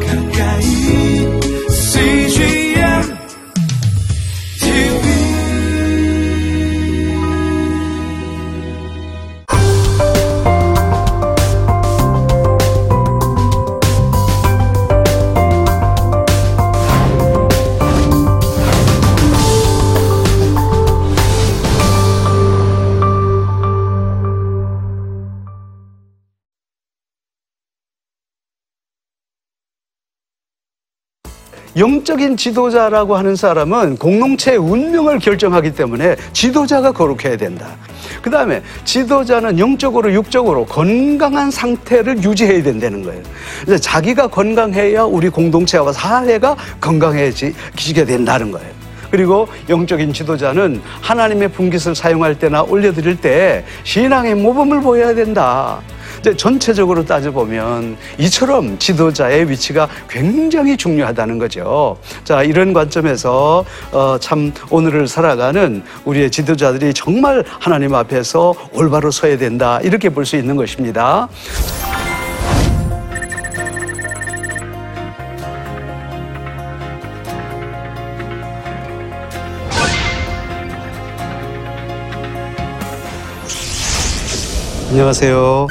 가까 영적인 지도자라고 하는 사람은 공동체의 운명을 결정하기 때문에 지도자가 거룩해야 된다. 그 다음에 지도자는 영적으로 육적으로 건강한 상태를 유지해야 된다는 거예요. 이제 자기가 건강해야 우리 공동체와 사회가 건강해지게 된다는 거예요. 그리고 영적인 지도자는 하나님의 분깃을 사용할 때나 올려드릴 때 신앙의 모범을 보여야 된다. 전체적으로 따져보면 이처럼 지도자의 위치가 굉장히 중요하다는 거죠. 자, 이런 관점에서 어, 참 오늘을 살아가는 우리의 지도자들이 정말 하나님 앞에서 올바로 서야 된다. 이렇게 볼 수 있는 것입니다. 안녕하세요.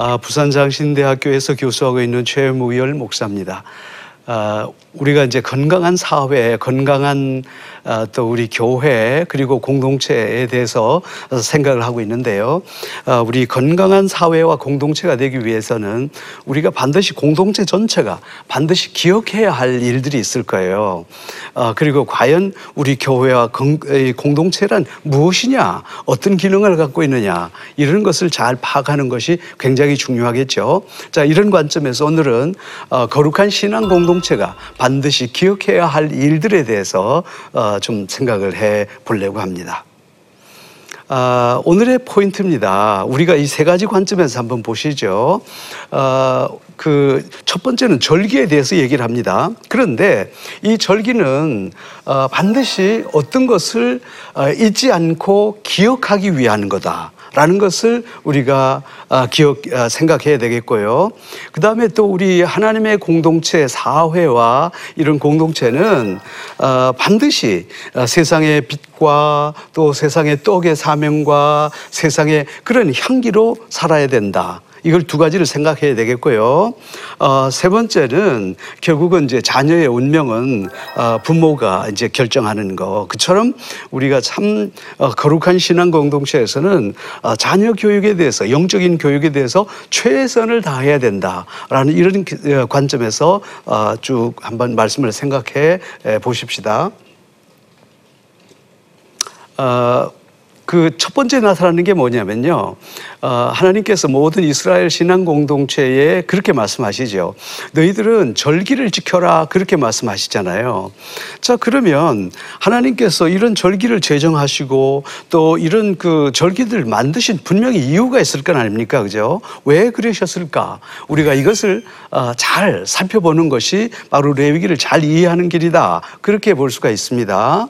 아, 부산 장신대학교에서 교수하고 있는 최무열 목사입니다. 아, 우리가 이제 건강한 사회, 건강한 아, 또 우리 교회 그리고 공동체에 대해서 생각을 하고 있는데요. 아, 우리 건강한 사회와 공동체가 되기 위해서는 우리가 반드시 공동체 전체가 반드시 기억해야 할 일들이 있을 거예요. 아, 그리고 과연 우리 교회와 공동체란 무엇이냐, 어떤 기능을 갖고 있느냐 이런 것을 잘 파악하는 것이 굉장히 중요하겠죠. 자 이런 관점에서 오늘은 어, 거룩한 신앙 공동체가 반드시 기억해야 할 일들에 대해서 어, 좀 생각을 해 보려고 합니다. 아, 오늘의 포인트입니다. 우리가 이 세 가지 관점에서 한번 보시죠. 아, 그첫 번째는 절기에 대해서 얘기를 합니다. 그런데 이 절기는 어, 반드시 어떤 것을 어, 잊지 않고 기억하기 위한 거다. 라는 것을 우리가 아, 기억 아, 생각해야 되겠고요. 그 다음에 또 우리 하나님의 공동체 사회와 이런 공동체는 어, 반드시 어, 세상의 빛과 또 세상의 떡의 사명과 세상의 그런 향기로 살아야 된다. 이걸 두 가지를 생각해야 되겠고요. 어, 세 번째는 결국은 이제 자녀의 운명은 어, 부모가 이제 결정하는 거. 그처럼 우리가 참 어, 거룩한 신앙 공동체에서는 어, 자녀 교육에 대해서 영적인 교육에 대해서 최선을 다해야 된다라는 이런 기- 어, 관점에서 어, 쭉 한번 말씀을 생각해 에, 보십시다. 어, 그첫 번째 나타나는 게 뭐냐면요. 어, 하나님께서 모든 이스라엘 신앙 공동체에 그렇게 말씀하시죠. 너희들은 절기를 지켜라. 그렇게 말씀하시잖아요. 자, 그러면 하나님께서 이런 절기를 제정하시고 또 이런 그 절기들 만드신 분명히 이유가 있을 건 아닙니까? 그죠? 왜 그러셨을까? 우리가 이것을 어, 잘 살펴보는 것이 바로 레위기를 잘 이해하는 길이다. 그렇게 볼 수가 있습니다.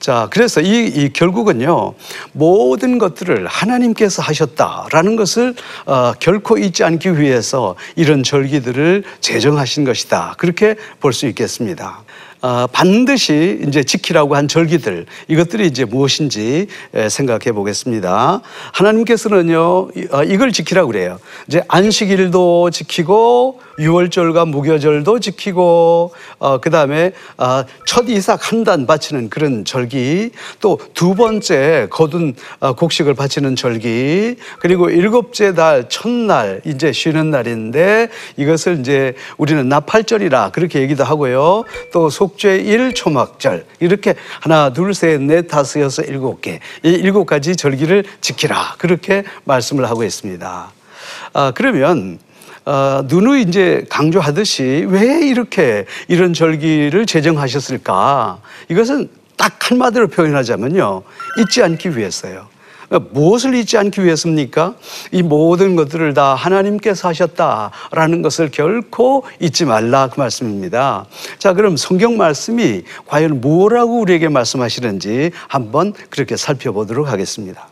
자, 그래서 이, 이 결국은요, 모든 것들을 하나님께서 하셨다 라는 것을 어, 결코 잊지 않기 위해서 이런 절기들을 제정하신 것이다. 그렇게 볼 수 있겠습니다. 어, 반드시 이제 지키라고 한 절기들 이것들이 이제 무엇인지 에, 생각해 보겠습니다. 하나님께서는요 이- 어, 이걸 지키라고 그래요. 이제 안식일도 지키고 유월절과 무교절도 지키고 어, 그 다음에 어, 첫 이삭 한 단 바치는 그런 절기 또 두 번째 거둔 어, 곡식을 바치는 절기 그리고 일곱째 달 첫날 이제 쉬는 날인데 이것을 이제 우리는 나팔절이라 그렇게 얘기도 하고요. 또 속죄일 초막절 이렇게 하나 둘 셋 넷 다섯 여섯 일곱 개 이 일곱 가지 절기를 지키라 그렇게 말씀을 하고 있습니다. 아, 그러면 어, 누누이 이제 강조하듯이 왜 이렇게 이런 절기를 제정하셨을까? 이것은 딱 한마디로 표현하자면요. 잊지 않기 위해서요. 그러니까 무엇을 잊지 않기 위해서입니까? 이 모든 것들을 다 하나님께서 하셨다라는 것을 결코 잊지 말라 그 말씀입니다. 자, 그럼 성경 말씀이 과연 뭐라고 우리에게 말씀하시는지 한번 그렇게 살펴보도록 하겠습니다.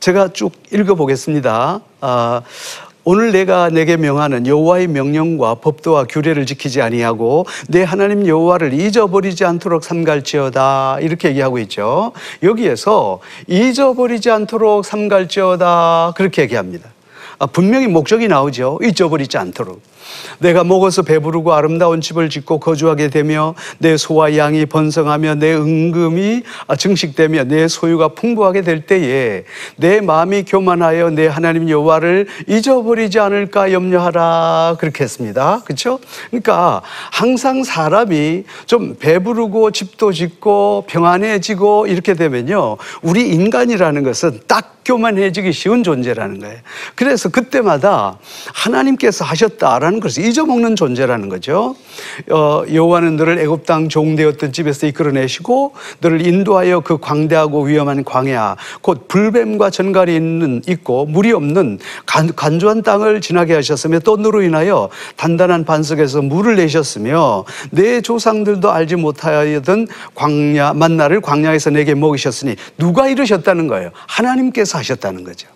제가 쭉 읽어보겠습니다. 아, 오늘 내가 내게 명하는 여호와의 명령과 법도와 규례를 지키지 아니하고 내 하나님 여호와를 잊어버리지 않도록 삼갈지어다 이렇게 얘기하고 있죠. 여기에서 잊어버리지 않도록 삼갈지어다 그렇게 얘기합니다. 아, 분명히 목적이 나오죠. 잊어버리지 않도록. 내가 먹어서 배부르고 아름다운 집을 짓고 거주하게 되며 내 소와 양이 번성하며 내 은금이 아, 증식되며 내 소유가 풍부하게 될 때에 내 마음이 교만하여 내 하나님 여호와를 잊어버리지 않을까 염려하라 그렇게 했습니다. 그렇죠? 그러니까 항상 사람이 좀 배부르고 집도 짓고 평안해지고 이렇게 되면요. 우리 인간이라는 것은 딱 교만해지기 쉬운 존재라는 거예요. 그래서 그때마다 하나님께서 하셨다라는 것을 잊어먹는 존재라는 거죠. 어, 여호와는 너를 애굽 땅 종되었던 집에서 이끌어내시고 너를 인도하여 그 광대하고 위험한 광야 곧 불뱀과 전갈이 있는 있고 물이 없는 간, 간조한 땅을 지나게 하셨으며 또 너로 인하여 단단한 반석에서 물을 내셨으며 내 조상들도 알지 못하였던 광야 만나를 광야에서 내게 먹이셨으니 누가 이루셨다는 거예요. 하나님께서 하셨다는 거죠.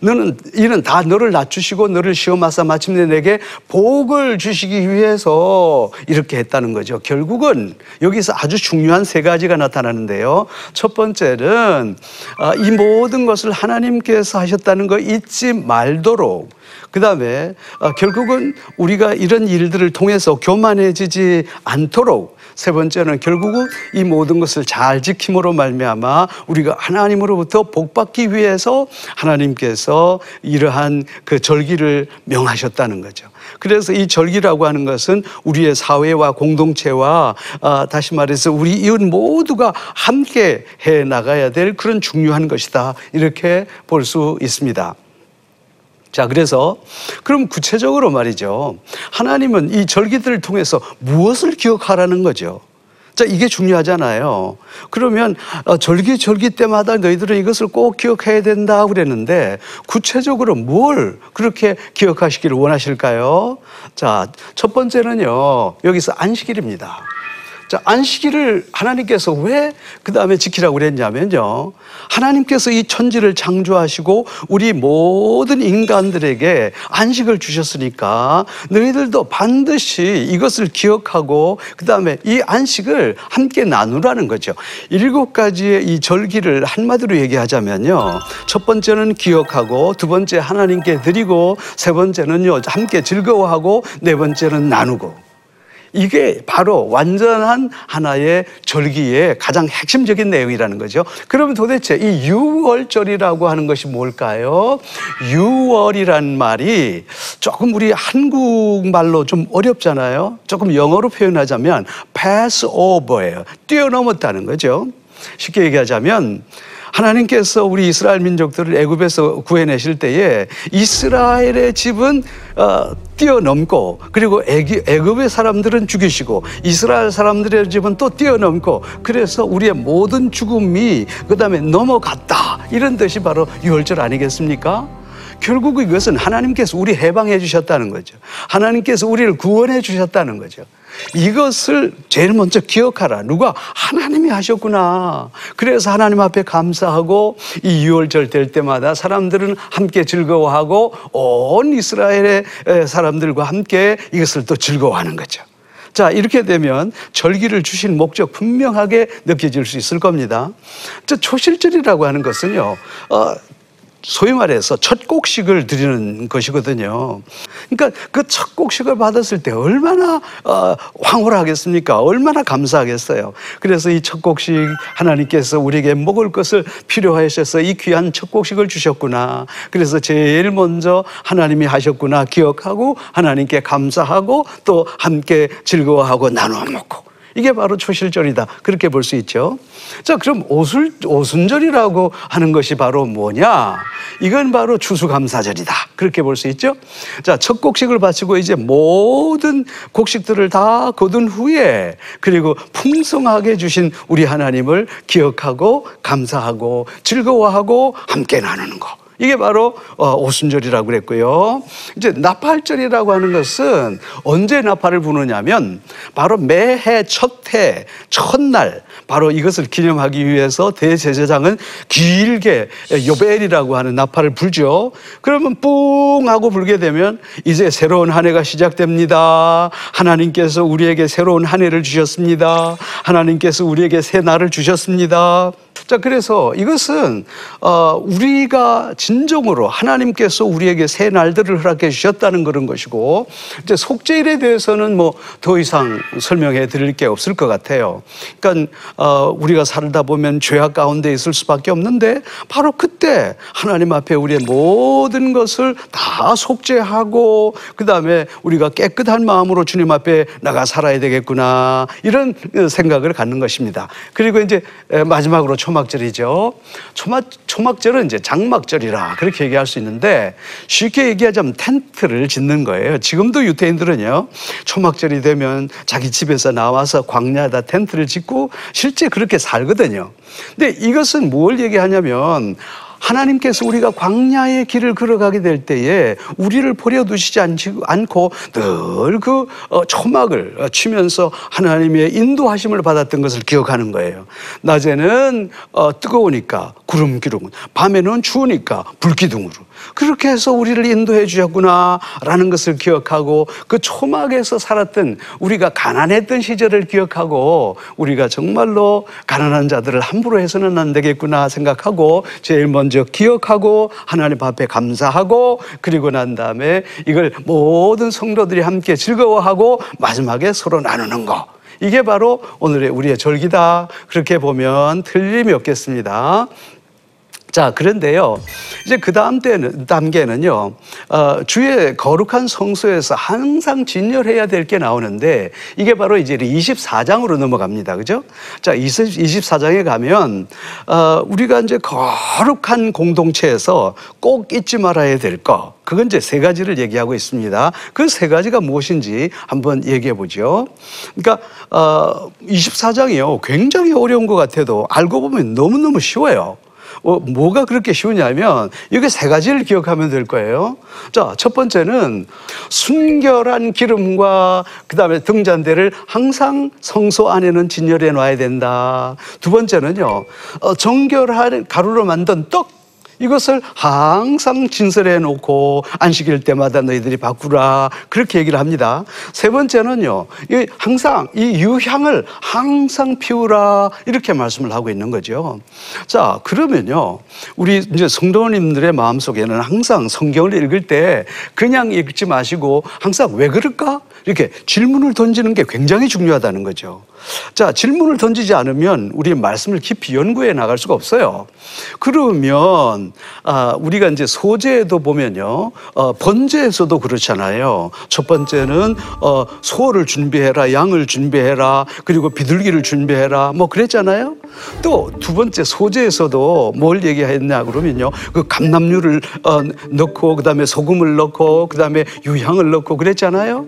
너는 이는 다 너를 낮추시고 너를 시험하사 마침내 내게 복을 주시기 위해서 이렇게 했다는 거죠. 결국은 여기서 아주 중요한 세 가지가 나타나는데요. 첫 번째는 아, 이 모든 것을 하나님께서 하셨다는 거 잊지 말도록 그 다음에 결국은 우리가 이런 일들을 통해서 교만해지지 않도록 세 번째는 결국은 이 모든 것을 잘 지킴으로 말미암아 우리가 하나님으로부터 복받기 위해서 하나님께서 이러한 그 절기를 명하셨다는 거죠. 그래서 이 절기라고 하는 것은 우리의 사회와 공동체와 아, 다시 말해서 우리 이웃 모두가 함께 해 나가야 될 그런 중요한 것이다. 이렇게 볼 수 있습니다. 자, 그래서 그럼 구체적으로 말이죠. 하나님은 이 절기들을 통해서 무엇을 기억하라는 거죠? 자, 이게 중요하잖아요. 그러면 어, 절기 절기 때마다 너희들은 이것을 꼭 기억해야 된다 그랬는데 구체적으로 뭘 그렇게 기억하시기를 원하실까요? 자, 첫 번째는요. 여기서 안식일입니다. 자, 안식일을 하나님께서 왜 그 다음에 지키라고 그랬냐면요. 하나님께서 이 천지를 창조하시고 우리 모든 인간들에게 안식을 주셨으니까 너희들도 반드시 이것을 기억하고 그 다음에 이 안식을 함께 나누라는 거죠. 일곱 가지의 이 절기를 한마디로 얘기하자면요. 첫 번째는 기억하고 두 번째 하나님께 드리고 세 번째는요. 함께 즐거워하고 네 번째는 나누고 이게 바로 완전한 하나의 절기의 가장 핵심적인 내용이라는 거죠. 그러면 도대체 이 6월절이라고 하는 것이 뭘까요? 6월이란 말이 조금 우리 한국말로 좀 어렵잖아요. 조금 영어로 표현하자면 pass over예요. 뛰어넘었다는 거죠. 쉽게 얘기하자면 하나님께서 우리 이스라엘 민족들을 애굽에서 구해내실 때에 이스라엘의 집은 어, 뛰어넘고 그리고 애굽의 사람들은 죽이시고 이스라엘 사람들의 집은 또 뛰어넘고 그래서 우리의 모든 죽음이 그 다음에 넘어갔다 이런 뜻이 바로 유월절 아니겠습니까? 결국 이것은 하나님께서 우리 해방해 주셨다는 거죠. 하나님께서 우리를 구원해 주셨다는 거죠. 이것을 제일 먼저 기억하라. 누가 하나님이 하셨구나. 그래서 하나님 앞에 감사하고 이 유월절 될 때마다 사람들은 함께 즐거워하고 온 이스라엘의 사람들과 함께 이것을 또 즐거워하는 거죠. 자, 이렇게 되면 절기를 주신 목적 분명하게 느껴질 수 있을 겁니다. 저 초실절이라고 하는 것은요, 어, 소위 말해서 첫 곡식을 드리는 것이거든요. 그러니까 그 첫 곡식을 받았을 때 얼마나 어, 황홀하겠습니까? 얼마나 감사하겠어요. 그래서 이 첫 곡식 하나님께서 우리에게 먹을 것을 필요하셔서 이 귀한 첫 곡식을 주셨구나. 그래서 제일 먼저 하나님이 하셨구나 기억하고 하나님께 감사하고 또 함께 즐거워하고 나누어 먹고 이게 바로 초실절이다. 그렇게 볼 수 있죠. 자, 그럼 오술, 오순절이라고 하는 것이 바로 뭐냐? 이건 바로 추수감사절이다. 그렇게 볼 수 있죠. 자, 첫 곡식을 바치고 이제 모든 곡식들을 다 거둔 후에 그리고 풍성하게 주신 우리 하나님을 기억하고 감사하고 즐거워하고 함께 나누는 거. 이게 바로 어, 오순절이라고 그랬고요. 이제 나팔절이라고 하는 것은 언제 나팔을 부느냐면 바로 매해 첫해 첫날 바로 이것을 기념하기 위해서 대제사장은 길게 요벨이라고 하는 나팔을 불죠. 그러면 뿡 하고 불게 되면 이제 새로운 한 해가 시작됩니다. 하나님께서 우리에게 새로운 한 해를 주셨습니다. 하나님께서 우리에게 새 날을 주셨습니다. 자, 그래서 이것은 어, 우리가 진정으로 하나님께서 우리에게 새 날들을 허락해 주셨다는 그런 것이고 이제 속죄일에 대해서는 뭐 더 이상 설명해 드릴 게 없을 것 같아요. 그러니까 어, 우리가 살다 보면 죄악 가운데 있을 수밖에 없는데 바로 그때 하나님 앞에 우리의 모든 것을 다 속죄하고 그 다음에 우리가 깨끗한 마음으로 주님 앞에 나가 살아야 되겠구나 이런 생각을 갖는 것입니다. 그리고 이제 마지막으로 초막절이죠. 초막, 초막절은 이제 장막절이라 그렇게 얘기할 수 있는데 쉽게 얘기하자면 텐트를 짓는 거예요. 지금도 유태인들은요. 초막절이 되면 자기 집에서 나와서 광야에다 텐트를 짓고 실제 그렇게 살거든요. 근데 이것은 뭘 얘기하냐면 하나님께서 우리가 광야의 길을 걸어가게 될 때에 우리를 버려두시지 않고 늘 그 초막을 치면서 하나님의 인도하심을 받았던 것을 기억하는 거예요. 낮에는 어, 뜨거우니까 구름 기둥, 밤에는 추우니까 불기둥으로 그렇게 해서 우리를 인도해 주셨구나라는 것을 기억하고 그 초막에서 살았던 우리가 가난했던 시절을 기억하고 우리가 정말로 가난한 자들을 함부로 해서는 안 되겠구나 생각하고 제일 먼저 기억하고 하나님 앞에 감사하고 그리고 난 다음에 이걸 모든 성도들이 함께 즐거워하고 마지막에 서로 나누는 거. 이게 바로 오늘의 우리의 절기다. 그렇게 보면 틀림이 없겠습니다. 자, 그런데요. 이제 그 다음 때는, 단계는요, 어, 주의 거룩한 성소에서 항상 진열해야 될 게 나오는데 이게 바로 이제 24장으로 넘어갑니다. 그죠? 자, 24장에 가면, 어, 우리가 이제 거룩한 공동체에서 꼭 잊지 말아야 될 거. 그건 이제 세 가지를 얘기하고 있습니다. 그 세 가지가 무엇인지 한번 얘기해 보죠. 그러니까, 어, 24장이요. 굉장히 어려운 것 같아도 알고 보면 너무너무 쉬워요. 어, 뭐가 그렇게 쉬우냐면 여기 세 가지를 기억하면 될 거예요. 자, 첫 번째는 순결한 기름과 그 다음에 등잔대를 항상 성소 안에는 진열해 놔야 된다. 두 번째는요, 어, 정결한 가루로 만든 떡 이것을 항상 진설해 놓고 안식일 때마다 너희들이 바꾸라 그렇게 얘기를 합니다. 세 번째는요, 항상 이 유향을 항상 피우라 이렇게 말씀을 하고 있는 거죠. 자, 그러면요, 우리 이제 성도님들의 마음 속에는 항상 성경을 읽을 때 그냥 읽지 마시고 항상 왜 그럴까? 이렇게 질문을 던지는 게 굉장히 중요하다는 거죠. 자, 질문을 던지지 않으면 우리 말씀을 깊이 연구해 나갈 수가 없어요. 그러면, 아, 우리가 이제 소재에도 보면요, 어, 번제에서도 그렇잖아요. 첫 번째는, 어, 소를 준비해라, 양을 준비해라, 그리고 비둘기를 준비해라, 뭐 그랬잖아요. 또 두 번째 소재에서도 뭘 얘기했냐 그러면요, 그 감남류를 어, 넣고, 그 다음에 소금을 넣고, 그 다음에 유향을 넣고 그랬잖아요.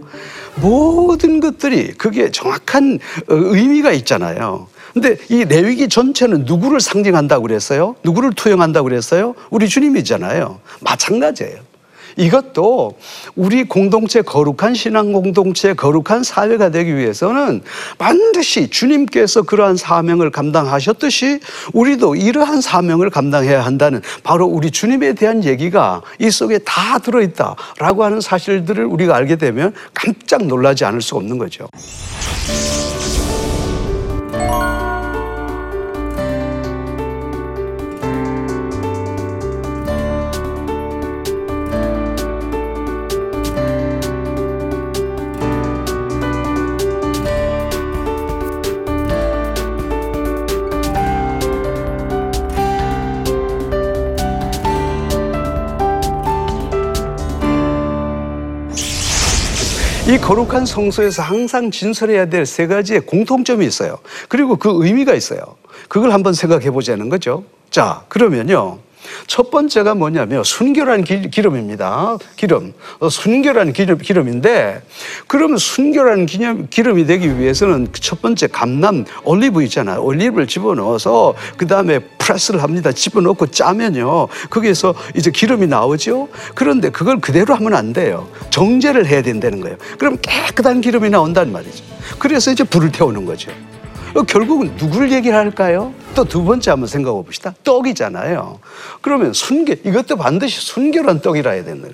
모든 것들이 그게 정확한 어, 의미가 있잖아요. 근데 이 레위기 전체는 누구를 상징한다고 그랬어요? 누구를 투영한다고 그랬어요? 우리 주님이잖아요. 마찬가지예요. 이것도 우리 공동체 거룩한 신앙 공동체 거룩한 사회가 되기 위해서는 반드시 주님께서 그러한 사명을 감당하셨듯이 우리도 이러한 사명을 감당해야 한다는 바로 우리 주님에 대한 얘기가 이 속에 다 들어있다라고 하는 사실들을 우리가 알게 되면 깜짝 놀라지 않을 수가 없는 거죠. 거룩한 성소에서 항상 진설해야 될 세 가지의 공통점이 있어요. 그리고 그 의미가 있어요. 그걸 한번 생각해 보자는 거죠. 자, 그러면요. 첫 번째가 뭐냐면 순결한 기, 기름입니다. 기름. 어, 순결한 기름, 기름인데 그러면 순결한 기념, 기름이 되기 위해서는 첫 번째 감남 올리브 있잖아요. 올리브를 집어넣어서 그 다음에 프레스를 합니다. 집어넣고 짜면요. 거기에서 이제 기름이 나오죠. 그런데 그걸 그대로 하면 안 돼요. 정제를 해야 된다는 거예요. 그럼 깨끗한 기름이 나온단 말이죠. 그래서 이제 불을 태우는 거죠. 어, 결국은 누구를 얘기를 할까요? 또 두 번째 한번 생각해 봅시다. 떡이잖아요. 그러면 순결, 이것도 반드시 순결한 떡이라 해야 된다.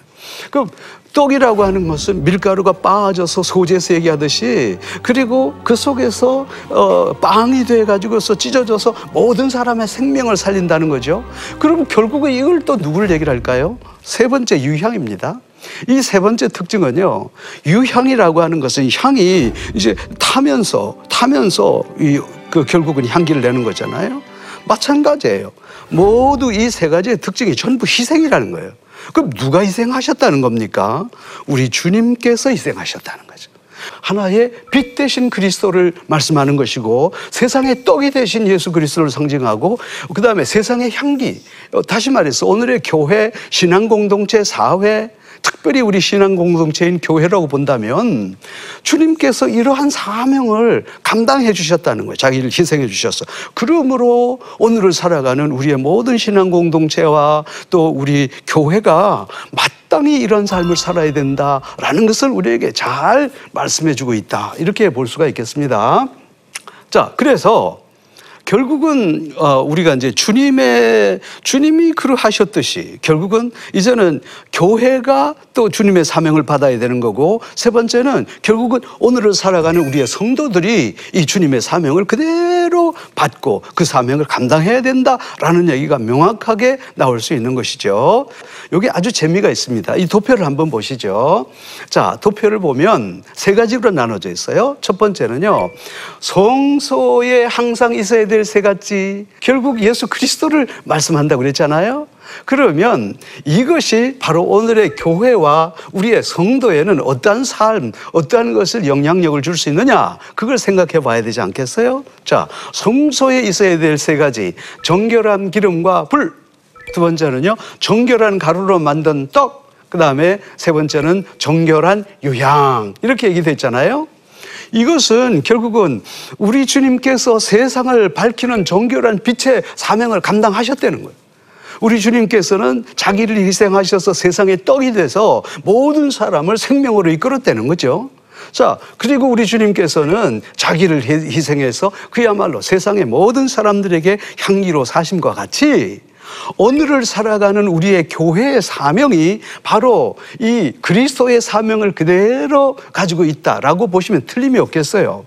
그럼 떡이라고 하는 것은 밀가루가 빠져서 소재에서 얘기하듯이 그리고 그 속에서 어, 빵이 돼 가지고서 찢어져서 모든 사람의 생명을 살린다는 거죠. 그럼 결국은 이걸 또 누구를 얘기를 할까요? 세 번째 유향입니다. 이 세 번째 특징은요, 유향이라고 하는 것은 향이 이제 타면서, 타면서 이, 그 결국은 향기를 내는 거잖아요. 마찬가지예요. 모두 이 세 가지의 특징이 전부 희생이라는 거예요. 그럼 누가 희생하셨다는 겁니까? 우리 주님께서 희생하셨다는 거죠. 하나의 빛 대신 그리스도를 말씀하는 것이고 세상의 떡이 되신 예수 그리스도를 상징하고 그 다음에 세상의 향기 어, 다시 말해서 오늘의 교회 신앙 공동체 사회 특별히 우리 신앙 공동체인 교회라고 본다면 주님께서 이러한 사명을 감당해 주셨다는 거예요. 자기를 희생해 주셨어. 그러므로 오늘을 살아가는 우리의 모든 신앙 공동체와 또 우리 교회가 마땅히 이런 삶을 살아야 된다라는 것을 우리에게 잘 말씀해 주고 있다. 이렇게 볼 수가 있겠습니다. 자, 그래서 결국은 어, 우리가 이제 주님의 주님이 그러하셨듯이 결국은 이제는 교회가 또 주님의 사명을 받아야 되는 거고 세 번째는 결국은 오늘을 살아가는 우리의 성도들이 이 주님의 사명을 그대로 받고 그 사명을 감당해야 된다라는 얘기가 명확하게 나올 수 있는 것이죠. 여기 아주 재미가 있습니다. 이 도표를 한번 보시죠. 자, 도표를 보면 세 가지로 나눠져 있어요. 첫 번째는요. 성소에 항상 있어야 될세 가지. 결국 예수 그리스도를 말씀한다고 그랬잖아요. 그러면 이것이 바로 오늘의 교회와 우리의 성도에는 어떠한 삶, 어떠한 것을 영향력을 줄 수 있느냐, 그걸 생각해 봐야 되지 않겠어요? 자, 성소에 있어야 될 세 가지. 정결한 기름과 불. 두 번째는요, 정결한 가루로 만든 떡. 그 다음에 세 번째는 정결한 유향. 이렇게 얘기됐잖아요. 이것은 결국은 우리 주님께서 세상을 밝히는 정결한 빛의 사명을 감당하셨다는 거예요. 우리 주님께서는 자기를 희생하셔서 세상의 떡이 돼서 모든 사람을 생명으로 이끌었다는 거죠. 자, 그리고 우리 주님께서는 자기를 희생해서 그야말로 세상의 모든 사람들에게 향기로 사심과 같이 오늘을 살아가는 우리의 교회의 사명이 바로 이 그리스도의 사명을 그대로 가지고 있다라고 보시면 틀림이 없겠어요.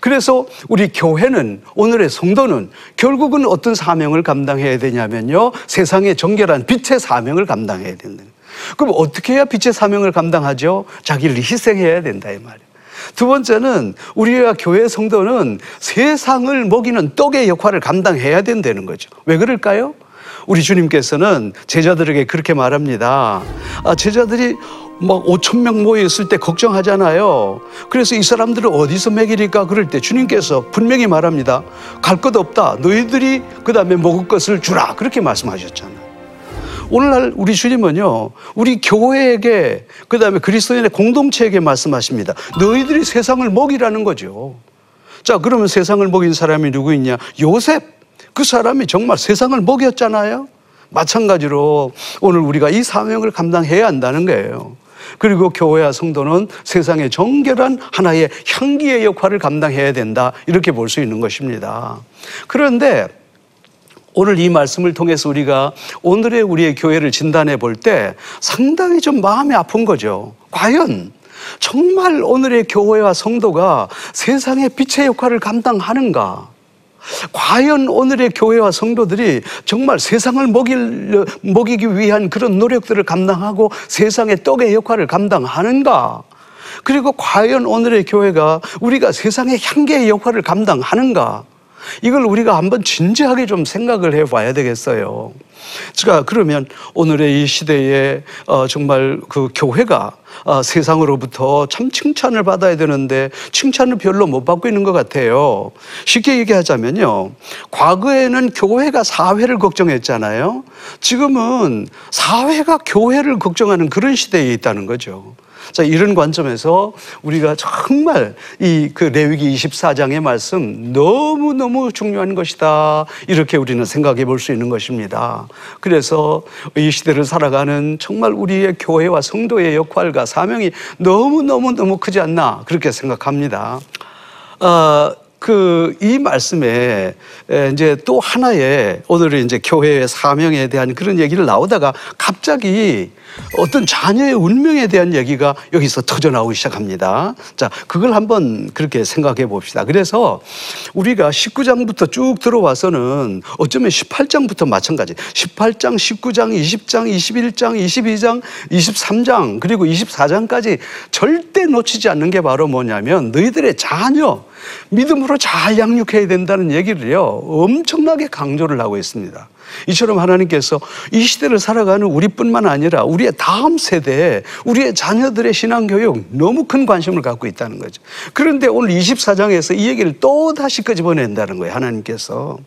그래서 우리 교회는 오늘의 성도는 결국은 어떤 사명을 감당해야 되냐면요. 세상의 정결한 빛의 사명을 감당해야 된다. 그럼 어떻게 해야 빛의 사명을 감당하죠? 자기를 희생해야 된다 이 말이에요. 두 번째는 우리가 교회 성도는 세상을 먹이는 떡의 역할을 감당해야 된다는 거죠. 왜 그럴까요? 우리 주님께서는 제자들에게 그렇게 말합니다. 아, 제자들이 막 5천 명 모여 있을 때 걱정하잖아요. 그래서 이 사람들을 어디서 먹이리까 그럴 때 주님께서 분명히 말합니다. 갈것 없다. 너희들이 그 다음에 먹을 것을 주라. 그렇게 말씀하셨잖아요. 오늘날 우리 주님은요, 우리 교회에게, 그 다음에 그리스도인의 공동체에게 말씀하십니다. 너희들이 세상을 먹이라는 거죠. 자, 그러면 세상을 먹인 사람이 누구 있냐? 요셉. 그 사람이 정말 세상을 먹였잖아요. 마찬가지로 오늘 우리가 이 사명을 감당해야 한다는 거예요. 그리고 교회와 성도는 세상의 정결한 하나의 향기의 역할을 감당해야 된다. 이렇게 볼 수 있는 것입니다. 그런데 오늘 이 말씀을 통해서 우리가 오늘의 우리의 교회를 진단해 볼 때 상당히 좀 마음이 아픈 거죠. 과연 정말 오늘의 교회와 성도가 세상의 빛의 역할을 감당하는가? 과연 오늘의 교회와 성도들이 정말 세상을 먹일, 먹이기 위한 그런 노력들을 감당하고 세상의 떡의 역할을 감당하는가? 그리고 과연 오늘의 교회가 우리가 세상의 향기의 역할을 감당하는가? 이걸 우리가 한번 진지하게 좀 생각을 해 봐야 되겠어요. 제가 그러면 오늘의 이 시대에 어, 정말 그 교회가 어, 세상으로부터 참 칭찬을 받아야 되는데 칭찬을 별로 못 받고 있는 것 같아요. 쉽게 얘기하자면요. 과거에는 교회가 사회를 걱정했잖아요. 지금은 사회가 교회를 걱정하는 그런 시대에 있다는 거죠. 자, 이런 관점에서 우리가 정말 이 그 레위기 24장의 말씀 너무너무 중요한 것이다. 이렇게 우리는 생각해 볼 수 있는 것입니다. 그래서 이 시대를 살아가는 정말 우리의 교회와 성도의 역할과 사명이 너무너무너무 크지 않나 그렇게 생각합니다. 어, 그, 이 말씀에 에, 이제 또 하나의 오늘은 이제 교회의 사명에 대한 그런 얘기를 나오다가 갑자기 어떤 자녀의 운명에 대한 얘기가 여기서 터져 나오기 시작합니다. 자, 그걸 한번 그렇게 생각해 봅시다. 그래서 우리가 19장부터 쭉 들어와서는 어쩌면 18장부터 마찬가지. 18장, 19장, 20장, 21장, 22장, 23장, 그리고 24장까지 절대 놓치지 않는 게 바로 뭐냐면 너희들의 자녀, 믿음으로 잘 양육해야 된다는 얘기를요, 엄청나게 강조를 하고 있습니다. 이처럼 하나님께서 이 시대를 살아가는 우리뿐만 아니라 우리의 다음 세대에 우리의 자녀들의 신앙교육 너무 큰 관심을 갖고 있다는 거죠. 그런데 오늘 24장에서 이 얘기를 또 다시 끄집어낸다는 거예요, 하나님께서.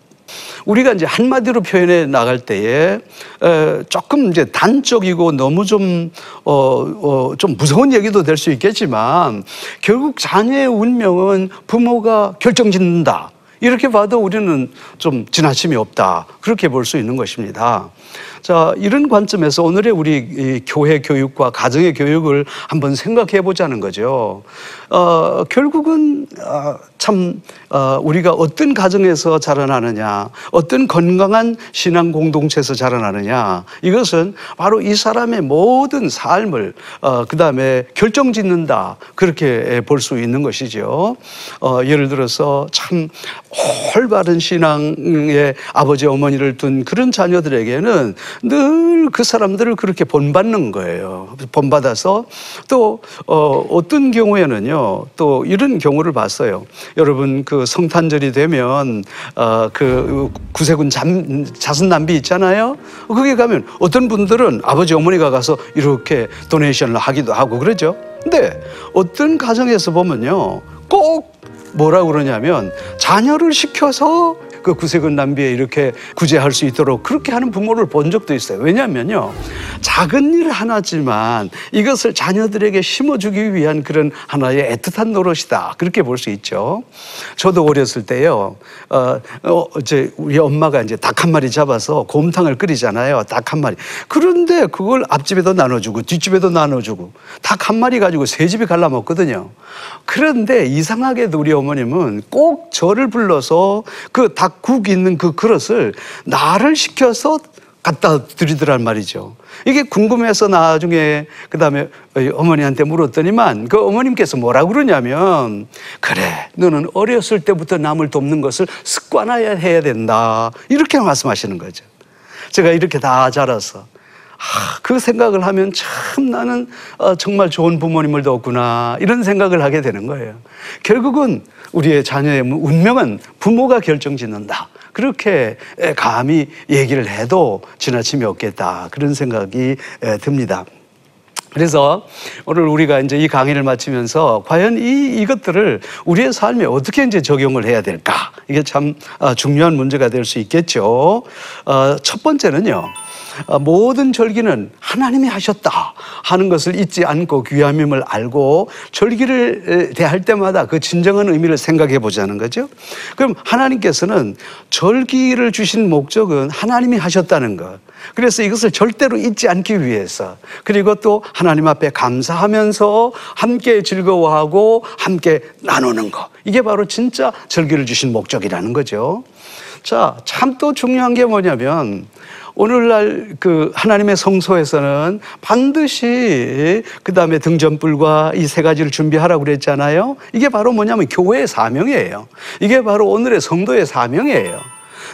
우리가 이제 한마디로 표현해 나갈 때에 에, 조금 이제 단적이고 너무 좀, 어, 어, 좀 무서운 얘기도 될 수 있겠지만 결국 자녀의 운명은 부모가 결정 짓는다. 이렇게 봐도 우리는 좀 지나침이 없다. 그렇게 볼 수 있는 것입니다. 자, 이런 관점에서 오늘의 우리 이 교회 교육과 가정의 교육을 한번 생각해 보자는 거죠. 어, 결국은 어, 참 어, 우리가 어떤 가정에서 자라나느냐, 어떤 건강한 신앙 공동체에서 자라나느냐, 이것은 바로 이 사람의 모든 삶을 어, 그 다음에 결정짓는다 그렇게 볼 수 있는 것이죠. 어, 예를 들어서 참 올바른 신앙의 아버지 어머니를 둔 그런 자녀들에게는 늘 그 사람들을 그렇게 본받는 거예요. 본받아서 또 어, 어떤 경우에는요, 또 이런 경우를 봤어요. 여러분 그 성탄절이 되면 어, 그 구세군 잠, 자선 남비 있잖아요. 거기 가면 어떤 분들은 아버지 어머니가 가서 이렇게 도네이션을 하기도 하고 그러죠. 근데 어떤 가정에서 보면요, 꼭 뭐라 그러냐면 자녀를 시켜서 그 구세군 남비에 이렇게 구제할 수 있도록 그렇게 하는 부모를 본 적도 있어요. 왜냐하면요. 작은 일 하나지만 이것을 자녀들에게 심어주기 위한 그런 하나의 애틋한 노릇이다. 그렇게 볼 수 있죠. 저도 어렸을 때요. 어, 어, 이제 우리 엄마가 이제 닭 한 마리 잡아서 곰탕을 끓이잖아요. 닭 한 마리. 그런데 그걸 앞집에도 나눠주고 뒷집에도 나눠주고 닭 한 마리 가지고 세 집이 갈라 먹거든요. 그런데 이상하게도 우리 어머님은 꼭 저를 불러서 그닭 국 있는 그 그릇을 나를 시켜서 갖다 드리더란 말이죠. 이게 궁금해서 나중에 그 다음에 어머니한테 물었더니만 그 어머님께서 뭐라 그러냐면 그래 너는 어렸을 때부터 남을 돕는 것을 습관화해야 된다 이렇게 말씀하시는 거죠. 제가 이렇게 다 자라서 아, 그 생각을 하면 참 나는 어, 정말 좋은 부모님을 뒀구나 이런 생각을 하게 되는 거예요. 결국은 우리의 자녀의 운명은 부모가 결정짓는다. 그렇게 감히 얘기를 해도 지나침이 없겠다. 그런 생각이 에, 듭니다. 그래서 오늘 우리가 이제 이 강의를 마치면서 과연 이, 이것들을 우리의 삶에 어떻게 이제 적용을 해야 될까? 이게 참 어, 중요한 문제가 될 수 있겠죠. 어, 첫 번째는요. 어, 모든 절기는 하나님이 하셨다 하는 것을 잊지 않고 귀함임을 알고 절기를 대할 때마다 그 진정한 의미를 생각해 보자는 거죠. 그럼 하나님께서는 절기를 주신 목적은 하나님이 하셨다는 것. 그래서 이것을 절대로 잊지 않기 위해서 그리고 또 하나님 앞에 감사하면서 함께 즐거워하고 함께 나누는 것. 이게 바로 진짜 절기를 주신 목적이라는 거죠. 자, 참 또 중요한 게 뭐냐면 오늘날 그 하나님의 성소에서는 반드시 그 다음에 등전불과 이 세 가지를 준비하라고 그랬잖아요. 이게 바로 뭐냐면 교회의 사명이에요. 이게 바로 오늘의 성도의 사명이에요.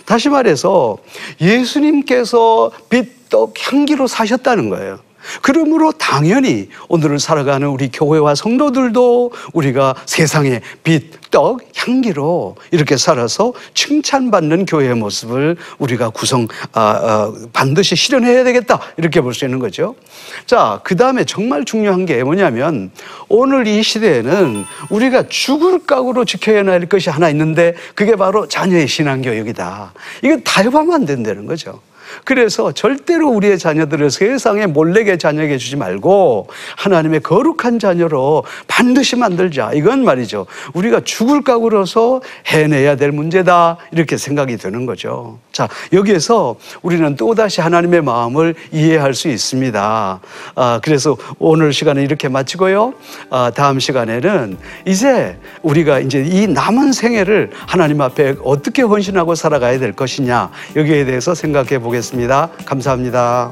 다시 말해서 예수님께서 빛, 떡, 향기로 사셨다는 거예요. 그러므로 당연히 오늘을 살아가는 우리 교회와 성도들도 우리가 세상의 빛, 떡, 향기로 이렇게 살아서 칭찬받는 교회의 모습을 우리가 구성, 아, 아, 반드시 실현해야 되겠다. 이렇게 볼 수 있는 거죠. 자, 그 다음에 정말 중요한 게 뭐냐면 오늘 이 시대에는 우리가 죽을 각오로 지켜야 할 것이 하나 있는데 그게 바로 자녀의 신앙교육이다. 이건 타협하면 안 된다는 거죠. 그래서 절대로 우리의 자녀들을 세상에 몰래게 자녀에게 주지 말고 하나님의 거룩한 자녀로 반드시 만들자. 이건 말이죠. 우리가 죽을 각오로서 해내야 될 문제다. 이렇게 생각이 드는 거죠. 자, 여기에서 우리는 또다시 하나님의 마음을 이해할 수 있습니다. 아, 그래서 오늘 시간은 이렇게 마치고요. 아, 다음 시간에는 이제 우리가 이제 이 남은 생애를 하나님 앞에 어떻게 헌신하고 살아가야 될 것이냐. 여기에 대해서 생각해 보겠습니다. 감사합니다.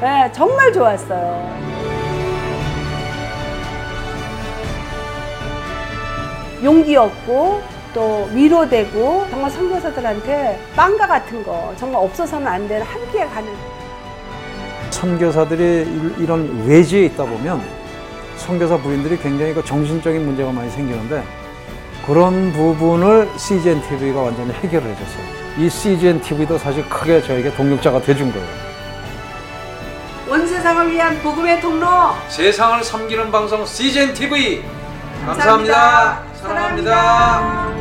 네, 정말 좋았어요. 용기 얻고 또 위로되고 정말 선교사들한테 빵과 같은 거 정말 없어서는 안 되는 함께 가는 선교사들이 일- 이런 외지에 있다 보면 선교사 부인들이 굉장히 그 정신적인 문제가 많이 생기는데 그런 부분을 CGN TV가 완전히 해결을 해줬어요. 이 CGN TV도 사실 크게 저에게 동력자가 돼준 거예요. 온 세상을 위한 복음의 통로 세상을 섬기는 방송 CGN TV 감사합니다. 감사합니다. 사랑합니다. 사랑합니다.